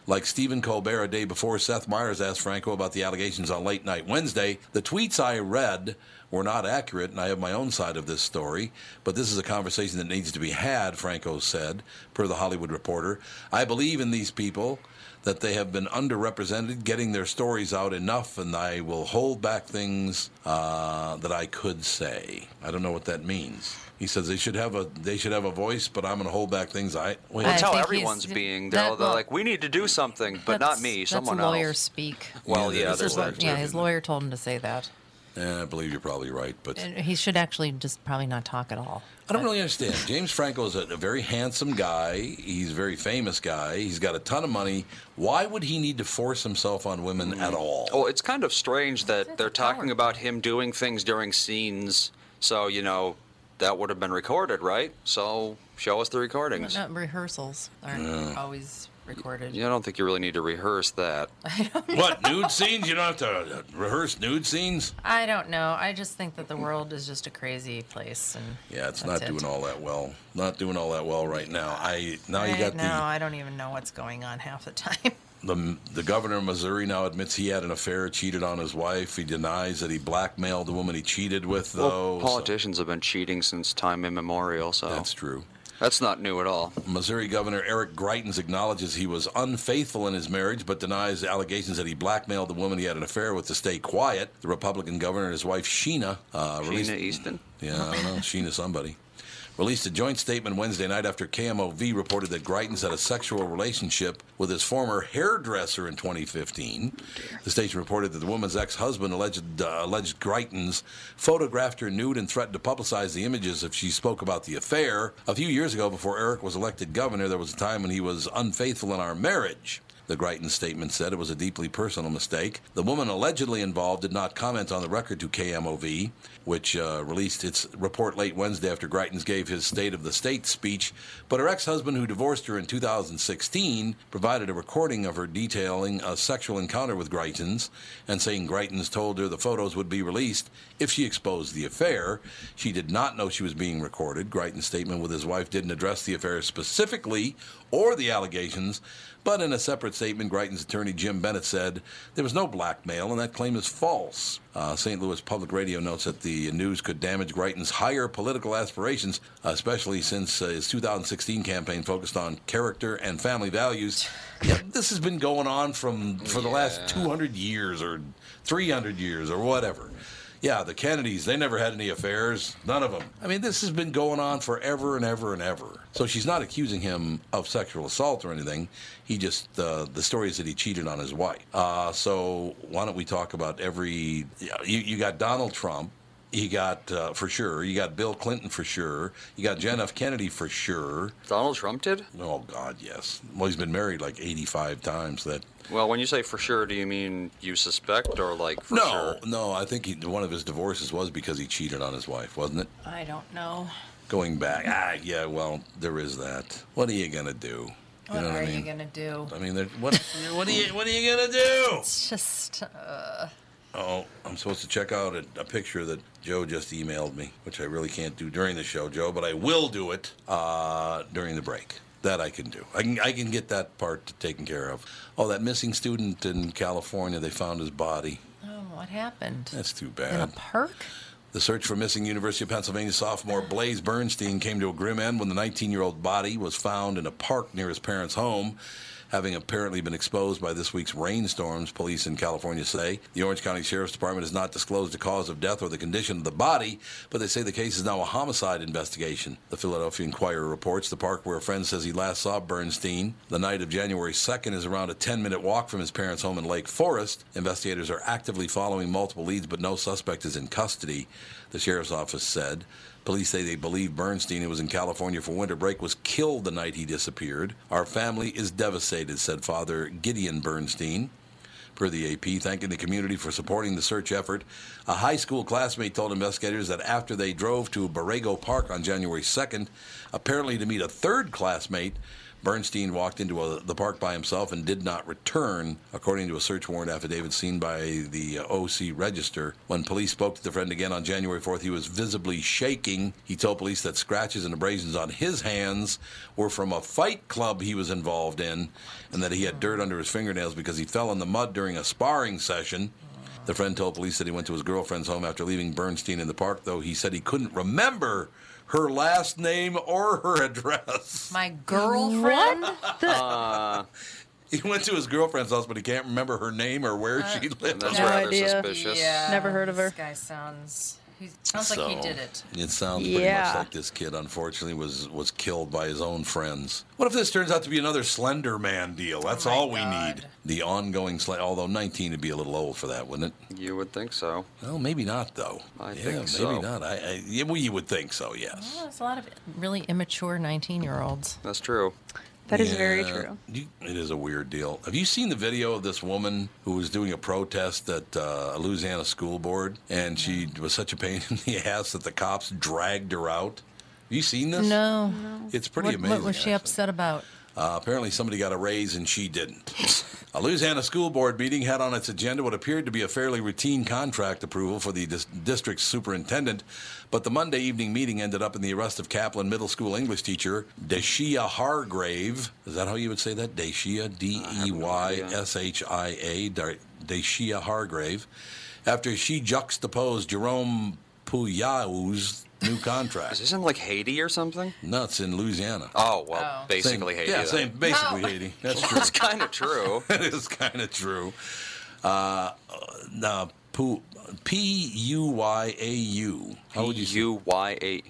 Like Stephen Colbert a day before, Seth Meyers asked Franco about the allegations on Late Night Wednesday. The tweets I read were not accurate, and I have my own side of this story, but this is a conversation that needs to be had, Franco said, per the Hollywood Reporter. I believe in these people, that they have been underrepresented, getting their stories out enough, and I will hold back things uh, that I could say. I don't know what that means. He says they should have a they should have a voice, but I'm going to hold back things. I wait. I That's how everyone's being. that- They're, they're well, like, we need to do something, but not That's- me, that's someone lawyers else. speak. Well, Yeah, yeah, that there's is that. yeah, his lawyer told him to say that. Eh, I believe you're probably right, but And he should actually just probably not talk at all. I don't really understand. [laughs] James Franco is a, a very handsome guy. He's a very famous guy. He's got a ton of money. Why would he need to force himself on women at all? Well, it's kind of strange that It's they're talking power about him doing things during scenes. So, you know, that would have been recorded, right? So, show us the recordings. Not rehearsals aren't always recorded. Yeah, I don't think you really need to rehearse that. [laughs] What nude scenes? You don't have to uh, rehearse nude scenes. I don't know. I just think that the world is just a crazy place, and Yeah, it's not it. doing all that well. Not doing all that well right now. I now you Right got now, the I don't even know what's going on half the time. [laughs] The, the governor of Missouri now admits he had an affair, cheated on his wife. He denies that he blackmailed the woman he cheated with, though. Well, so- politicians have been cheating since time immemorial, so that's true. That's not new at all. Missouri Governor Eric Greitens acknowledges he was unfaithful in his marriage, but denies allegations that he blackmailed the woman he had an affair with to stay quiet. The Republican governor and his wife Sheena uh, released. Sheena Easton. Yeah, I don't know. Sheena somebody. Released a joint statement Wednesday night after KMOV reported that Greitens had a sexual relationship with his former hairdresser in 2015. The station reported that the woman's ex-husband alleged uh, alleged Greitens photographed her nude and threatened to publicize the images if she spoke about the affair. A few years ago, before Eric was elected governor, there was a time when he was unfaithful in our marriage. The Greitens statement said it was a deeply personal mistake. The woman allegedly involved did not comment on the record to KMOV, which uh, released its report late Wednesday after Greitens gave his State of the State speech. But her ex husband, who divorced her in 2016, provided a recording of her detailing a sexual encounter with Greitens and saying Greitens told her the photos would be released if she exposed the affair. She did not know she was being recorded. Greitens' statement with his wife didn't address the affair specifically or the allegations, but in a separate statement, Greitens' attorney Jim Bennett said there was no blackmail and that claim is false. Uh, St. Louis Public Radio notes that the news could damage Greitens' higher political aspirations, especially since uh, his 2016 campaign focused on character and family values. Yeah, this has been going on from for the last 200 years or 300 years or whatever. Yeah, the Kennedys, they never had any affairs. None of them. I mean, this has been going on forever and ever and ever. So she's not accusing him of sexual assault or anything. He just, uh, the story is that he cheated on his wife. Uh, so why don't we talk about every. You, you got Donald Trump. You got, uh, for sure, you got Bill Clinton for sure. You got John F. Kennedy for sure. Donald Trump did? Oh, God, yes. Well, he's been married like 85 times. That Well, when you say for sure, do you mean you suspect or like for No, sure? no, I think he, one of his divorces was because he cheated on his wife, wasn't it? I don't know. Going back, ah, yeah, well, there is that. What are you gonna do? You What know are what I you gonna do? I mean, what, what are you, what are you gonna do? It's just. Uh, Oh, I'm supposed to check out a, a picture that Joe just emailed me, which I really can't do during the show, Joe, but I will do it uh, during the break. That I can do. I can I can get that part taken care of. Oh, that missing student in California, they found his body. oh, what happened? That's too bad. In a park? The search for missing University of Pennsylvania sophomore Blaze Bernstein came to a grim end when the 19 year old body was found in a park near his parents' home. Having apparently been exposed by this week's rainstorms, police in California say. The Orange County Sheriff's Department has not disclosed the cause of death or the condition of the body, but they say the case is now a homicide investigation. The Philadelphia Inquirer reports the park where a friend says he last saw Bernstein the night of January 2nd is around a 10 minute walk from his parents' home in Lake Forest. Investigators are actively following multiple leads, but no suspect is in custody, the sheriff's office said. Police say they believe Bernstein, who was in California for winter break, was killed the night he disappeared. Our family is devastated, said Father Gideon Bernstein. Per the AP, thanking the community for supporting the search effort, a high school classmate told investigators that after they drove to Borrego Park on January 2nd, apparently to meet a third classmate, Bernstein walked into a, the park by himself and did not return, according to a search warrant affidavit seen by the uh, OC Register. When police spoke to the friend again on January 4th, he was visibly shaking. He told police that scratches and abrasions on his hands were from a fight club he was involved in, and that he had dirt under his fingernails because he fell in the mud during a sparring session. The friend told police that he went to his girlfriend's home after leaving Bernstein in the park, though he said he couldn't remember her last name or her address. My girlfriend? [laughs] He went to his girlfriend's house, but he can't remember her name or where uh, she lived. That's No rather idea. suspicious. Yeah. Never heard of her. This guy sounds. He sounds like he did it. It sounds pretty Yeah. much like this kid, unfortunately, was was killed by his own friends. What if this turns out to be another Slender Man deal? That's Oh all we God. need. The ongoing, sl- although 19 would be a little old for that, wouldn't it? You would think so. Well, maybe not, though. I yeah, think maybe not. I, I, yeah, well, you would think so, yes. Well, there's a lot of really immature 19 year olds. That's true. That is very true. you- it is a weird deal. Have you seen the video of this woman who was doing a protest at uh, a Louisiana school board, and she was such a pain in the [laughs] ass that the cops dragged her out? Have you seen this? No. It's pretty what, amazing. What was she actually. upset about? Uh, apparently, somebody got a raise and she didn't. [laughs] A Louisiana school board meeting had on its agenda what appeared to be a fairly routine contract approval for the dis- district's superintendent, but the Monday evening meeting ended up in the arrest of Kaplan Middle School English teacher Deyshia Hargrave. Is that how you would say that? Deyshia, D E Y S H I A, Deyshia Hargrave, after she juxtaposed Jerome Puyau's new contract. Is this in like Haiti or something? No, it's in Louisiana. Oh well, Oh. basically Same- Haiti. Yeah, then. same, basically No. Haiti. [laughs] That's true. That's kind of true. [laughs] That is kind of true. Uh, uh, Pu- P U Y A U. How would you say? U Y A.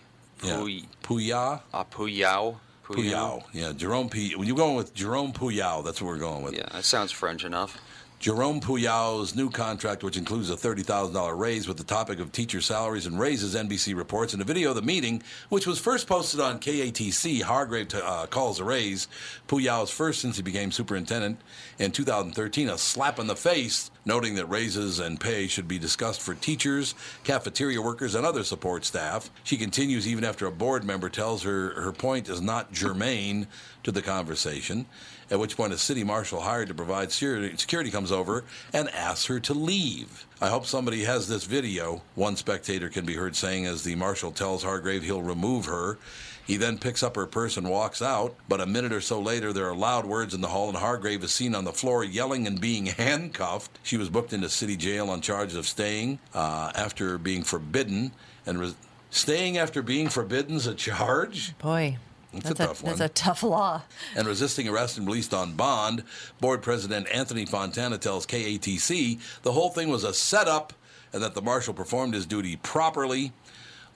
Yeah. Puy- Puyao. uh, Puyao. Puyao. Yeah, Jerome P. When you're going with Jerome Puyau, that's what we're going with. Yeah, that sounds French enough. Jerome Puyau's new contract, which includes a $30,000 raise with the topic of teacher salaries and raises, NBC reports. In a video of the meeting, which was first posted on KATC, Hargrave uh, calls a raise Puyau's first since he became superintendent in 2013, a slap in the face, noting that raises and pay should be discussed for teachers, cafeteria workers, and other support staff. She continues even after a board member tells her her point is not germane to the conversation at which point a city marshal hired to provide security, comes over and asks her to leave. I hope somebody has this video, one spectator can be heard saying as the marshal tells Hargrave he'll remove her. He then picks up her purse and walks out, but a minute or so later there are loud words in the hall and Hargrave is seen on the floor yelling and being [laughs] handcuffed. She was booked into city jail on charges of staying uh, after being forbidden and staying after being forbidden's a charge. Boy, That's a that's tough That's one. a tough law. and resisting arrest and released on bond. Board President Anthony Fontana tells KATC the whole thing was a setup and that the marshal performed his duty properly.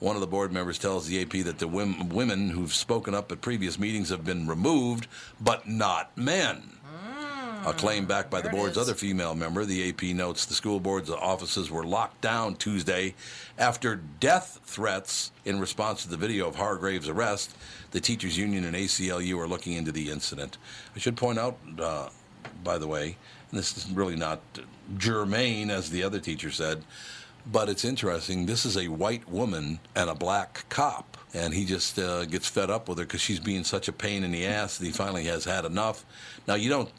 One of the board members tells the AP that the women who've spoken up at previous meetings have been removed, but not men. A hmm. claim backed by the there board's other female member. The AP notes the school board's offices were locked down Tuesday after death threats in response to the video of Hargrave's arrest. The teachers' union and ACLU are looking into the incident. I should point out, uh, by the way, and this is really not germane, as the other teacher said, but it's interesting. This is a white woman and a black cop. And he just uh, gets fed up with her because she's being such a pain in the ass that he finally has had enough. Now, you don't,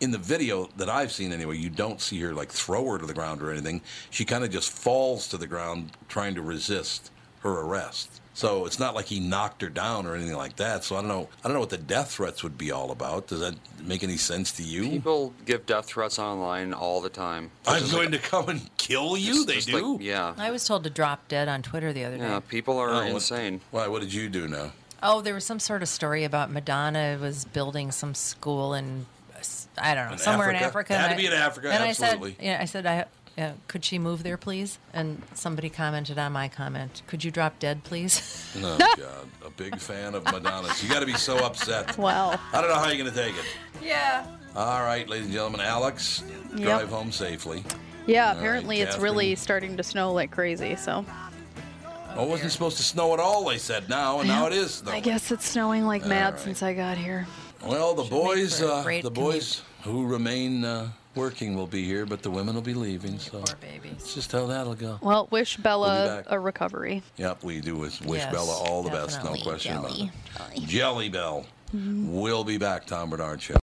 in the video that I've seen anyway, you don't see her like throw her to the ground or anything. She kind of just falls to the ground trying to resist her arrest. So it's not like he knocked her down or anything like that. So I don't know. I don't know what the death threats would be all about. Does that make any sense to you? People give death threats online all the time. I'm going like- to come and kill you. just- They just do. like- yeah. I was told to drop dead on Twitter the other Yeah, day. Yeah, people are Oh, what- insane. Why? What did you do now? Oh, there was some sort of story about Madonna was building some school in, I don't know, In somewhere in Africa? Africa. Had to be in Africa, And absolutely. I said, yeah, I said, I, yeah, could she move there, please? And somebody commented on my comment, could you drop dead, please? [laughs] Oh [laughs] God, a big fan of Madonna's. You got to be so upset. Well, I don't know how you're going to take it. yeah. All right, ladies and gentlemen, Alex, Yep. drive home safely. yeah, right, apparently it's really starting to snow like crazy, so. Oh, it wasn't supposed to snow at all. They said now, and now it is snowing. I guess it's snowing like mad right. since I got here. Well, the boys, uh, the boys who remain uh, working will be here, but the women will be leaving. So Poor babies. it's just how that'll go. Well, wish Bella back. a recovery. Yep, we do wish, wish Yes, Bella all the best, no question Jelly. about it. Jelly Bell. Mm-hmm. We'll be back, Tom Barnard Show.